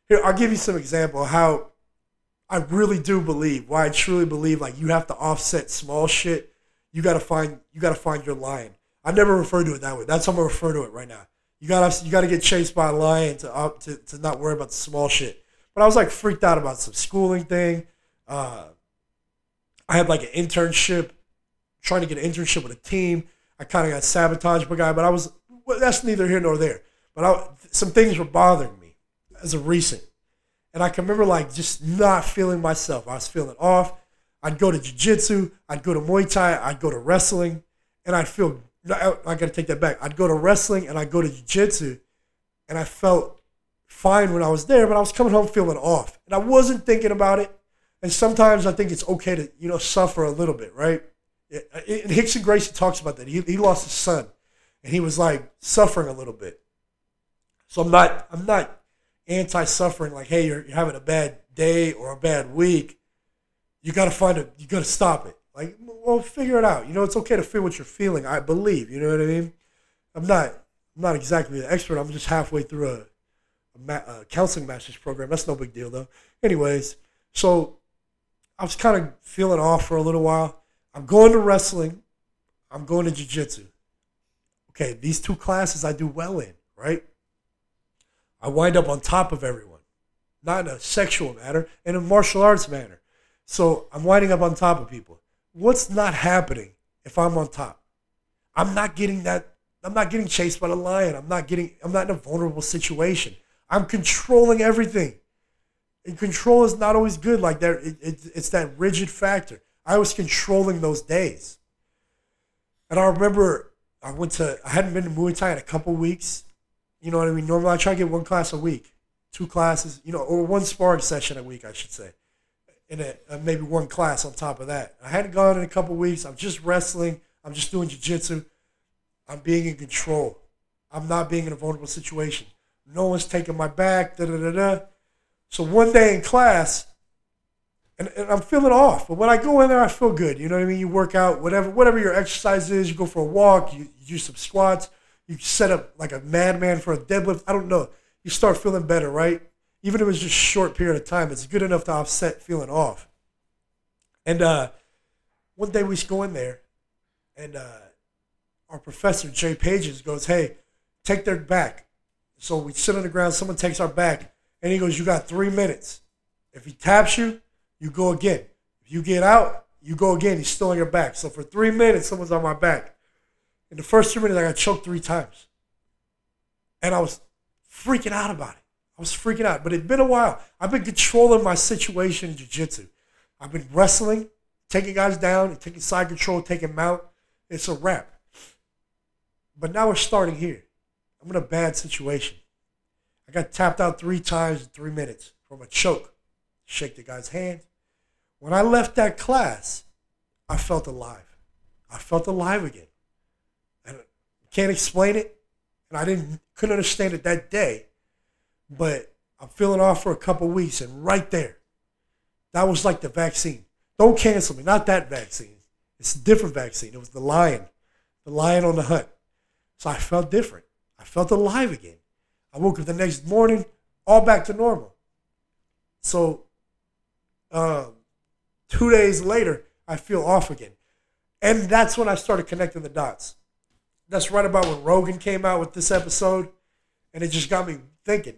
Here, I'll give you some example how I really do believe, why I truly believe like you have to offset small shit. You gotta find you gotta find your lion. I never refer to it that way. That's how I'm refer to it right now. You gotta you gotta get chased by a lion to, uh, to to not worry about the small shit. But I was like freaked out about some schooling thing. Uh, I had like an internship, trying to get an internship with a team. I kind of got sabotaged by a guy, but I was well, that's neither here nor there. But I, some things were bothering me as of recent. And I can remember like just not feeling myself. I was feeling off. I'd go to jiu-jitsu, I'd go to Muay Thai, I'd go to wrestling, and I'd feel I, I gotta take that back. I'd go to wrestling and I'd go to jiu-jitsu, and I felt fine when I was there, but I was coming home feeling off. And I wasn't thinking about it. And sometimes I think it's okay to, you know, suffer a little bit, right? Uh, and Rickson Gracie talks about that. He, he lost his son and he was like suffering a little bit. So I'm not I'm not anti-suffering like hey you're, you're having a bad day or a bad week you got to find it you got to stop it like well figure it out. You know it's okay to feel what you're feeling. I believe you know what i mean? I'm not i'm not exactly an expert. I'm just halfway through a, a, ma- a counseling master's program. That's no big deal though. Anyways so i was kind of feeling off for a little while. I'm going to wrestling. I'm going to jiu-jitsu. Okay these two classes i do well in right? I wind up on top of everyone, not in a sexual manner, in a martial arts manner. So I'm winding up on top of people. What's not happening if I'm on top? I'm not getting that. I'm not getting chased by the lion. I'm not getting. I'm not in a vulnerable situation. I'm controlling everything. And control is not always good. Like that, it, it, it's that rigid factor. I was controlling those days, and I remember I went to. I hadn't been to Muay Thai in a couple weeks, you know what I mean? Normally, I try to get one class a week, two classes, you know, or one sparring session a week, I should say, and a, uh, maybe one class on top of that. I hadn't gone in a couple weeks. I'm just wrestling. I'm just doing jiu-jitsu. I'm being in control. I'm not being in a vulnerable situation. No one's taking my back. Da da da da. So one day in class, and, and, I'm feeling off. But when I go in there, I feel good. You know what I mean? You work out, whatever, whatever your exercise is. You go for a walk. You, you do some squats you set up like a madman for a deadlift. I don't know. You start feeling better, right? Even if it was just a short period of time, it's good enough to offset feeling off. And uh, one day we go in there, and uh, our professor Jay Pages goes, "Hey, take their back." So we sit on the ground. Someone takes our back, and he goes, "You got three minutes. If he taps you, you go again. If you get out, you go again. He's still on your back. So for three minutes, someone's on my back. In the first three minutes, I got choked three times. And I was freaking out about it. I was freaking out. But it'd been a while. I've been controlling my situation in jiu-jitsu. I've been wrestling, taking guys down, and taking side control, taking mount. It's a wrap. But now we're starting here. I'm in a bad situation. I got tapped out three times in three minutes from a choke. Shake the guy's hand. When I left that class, I felt alive. I felt alive again. And I can't explain it, and I didn't couldn't understand it that day. But I'm feeling off for a couple weeks, and right there, that was like the vaccine. Don't cancel me. Not that vaccine. It's a different vaccine. It was the lion, the lion on the hunt. So I felt different. I felt alive again. I woke up the next morning, all back to normal. So, um, two days later, I feel off again. And that's when I started connecting the dots that's right about when Rogan came out with this episode, and it just got me thinking.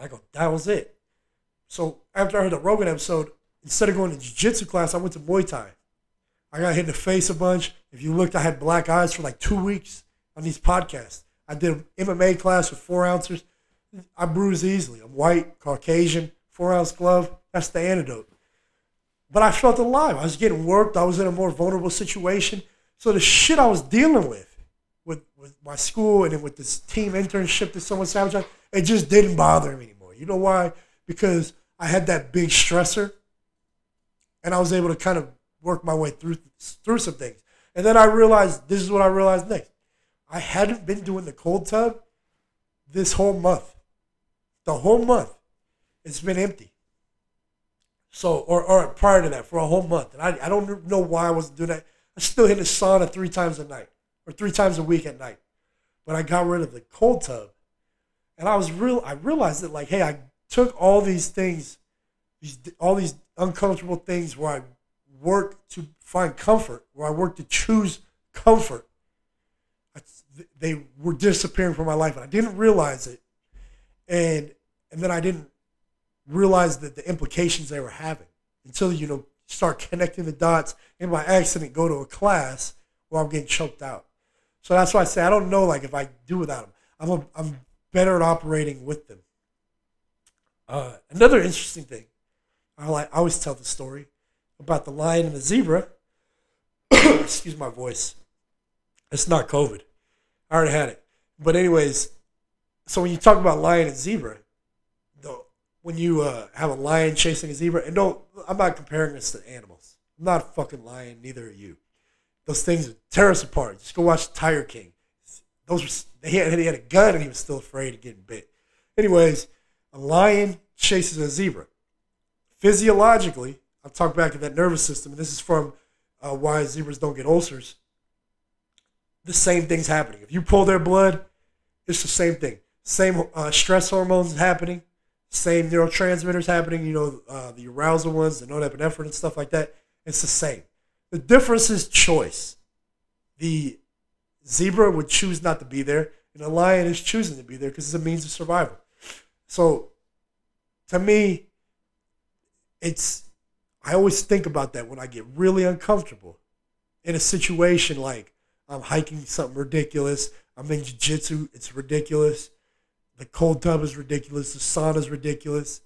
I go, that was it. So after I heard the Rogan episode, instead of going to jiu-jitsu class, I went to Muay Thai. I got hit in the face a bunch. If you looked, I had black eyes for like two weeks on these podcasts. I did MMA class with four ounces. I bruise easily. I'm white, Caucasian, four ounce glove. That's the antidote. But I felt alive. I was getting worked. I was in a more vulnerable situation. So the shit I was dealing with, with, with my school and then with this team internship that someone sabotaged, it just didn't bother me anymore. You know why? Because I had that big stressor and I was able to kind of work my way through through some things. And then I realized this is what I realized next. I hadn't been doing the cold tub this whole month. The whole month. It's been empty. So, or, or prior to that, for a whole month. And I, I don't know why I wasn't doing that. I still hit the sauna three times a night or three times a week at night. But I got rid of the cold tub. And I was real, I realized that, like, hey, I took all these things, these, all these uncomfortable things where I work to find comfort, where I work to choose comfort. they were disappearing from my life, and I didn't realize it. And and then I didn't realize that the implications they were having until you know start connecting the dots and by accident go to a class where I'm getting choked out. So that's why I say I don't know like if I do without them. I'm a, I'm better at operating with them. Uh, another interesting thing, I like I always tell the story about the lion and the zebra. [coughs] Excuse my voice. It's not COVID. I already had it. But anyways, so when you talk about lion and zebra, the, when you uh, have a lion chasing a zebra, and don't, I'm not comparing this to animals. I'm not a fucking lion, neither are you. Those things tear us apart. Just go watch Tiger King. Those he had, he had a gun and he was still afraid of getting bit. Anyways, a lion chases a zebra. Physiologically, I'll talk back to that nervous system, this is from uh, why zebras don't get ulcers. The same thing's happening. If you pull their blood, it's the same thing. Same uh, stress hormones happening, same neurotransmitters happening. You know, uh, the arousal ones, the norepinephrine and stuff like that. It's the same. The difference is choice. The zebra would choose not to be there, and a lion is choosing to be there because it's a means of survival. So, to me, it's I always think about that when I get really uncomfortable in a situation like I'm hiking something ridiculous. I'm in jiu-jitsu. It's ridiculous. The cold tub is ridiculous. The sauna is ridiculous.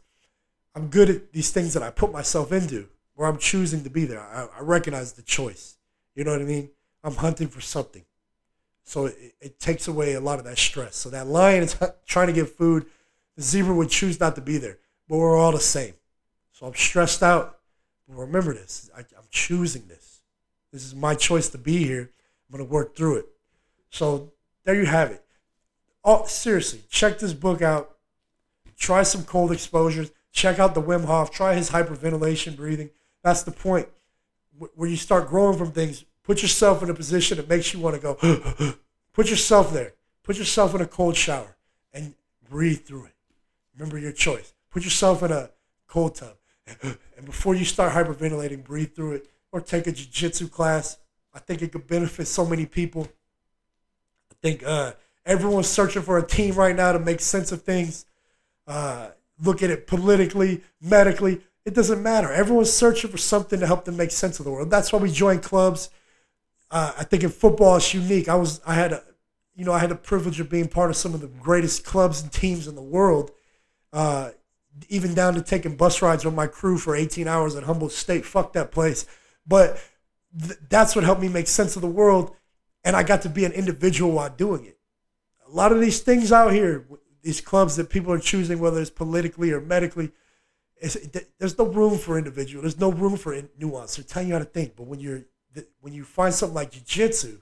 I'm good at these things that I put myself into where I'm choosing to be there. I, I recognize the choice. You know what I mean? I'm hunting for something. So it, it takes away a lot of that stress. So that lion is [laughs] trying to get food. The zebra would choose not to be there, but we're all the same. So I'm stressed out. But remember this I, I'm choosing this. This is my choice to be here. I'm going to work through it. So there you have it. Oh, seriously, check this book out. Try some cold exposures. Check out the Wim Hof. Try his hyperventilation breathing. That's the point. Where you start growing from things, put yourself in a position that makes you want to go. [gasps] put yourself there. Put yourself in a cold shower and breathe through it. Remember your choice. Put yourself in a cold tub. And before you start hyperventilating, breathe through it or take a jiu-jitsu class. I think it could benefit so many people. I think uh, everyone's searching for a team right now to make sense of things. Uh, look at it politically, medically. It doesn't matter. Everyone's searching for something to help them make sense of the world. That's why we join clubs. Uh, I think in football it's unique. I was I had a you know I had the privilege of being part of some of the greatest clubs and teams in the world. Uh, even down to taking bus rides with my crew for 18 hours at Humboldt State. Fuck that place. But th- that's what helped me make sense of the world. And I got to be an individual while doing it. A lot of these things out here, these clubs that people are choosing, whether it's politically or medically, there's no room for individual. There's no room for nuance. They're telling you how to think. But when you're when you find something like jiu-jitsu,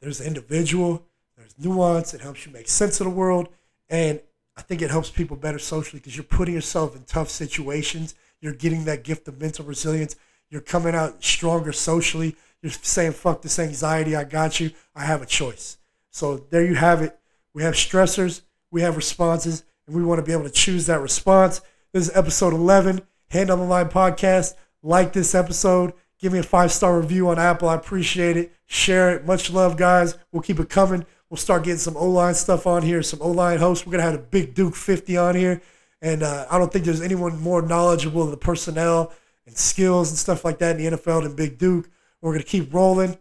there's individual, there's nuance. It helps you make sense of the world, and I think it helps people better socially because you're putting yourself in tough situations. You're getting that gift of mental resilience. You're coming out stronger socially. You're saying, fuck this anxiety. I got you. I have a choice. So there you have it. We have stressors, we have responses, and we want to be able to choose that response. This is episode 11, Hand on the Line podcast. Like this episode. Give me a five star review on Apple. I appreciate it. Share it. Much love, guys. We'll keep it coming. We'll start getting some O line stuff on here, some O line hosts. We're gonna have a big Duke 50 on here, and uh, I don't think there's anyone more knowledgeable of the personnel and skills and stuff like that in the NFL than Big Duke. We're gonna keep rolling.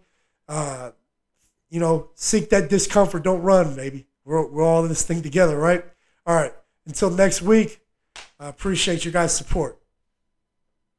Uh, you know, seek that discomfort. Don't run, baby. We're, we're all in this thing together, right? All right. Until next week, I appreciate your guys' support.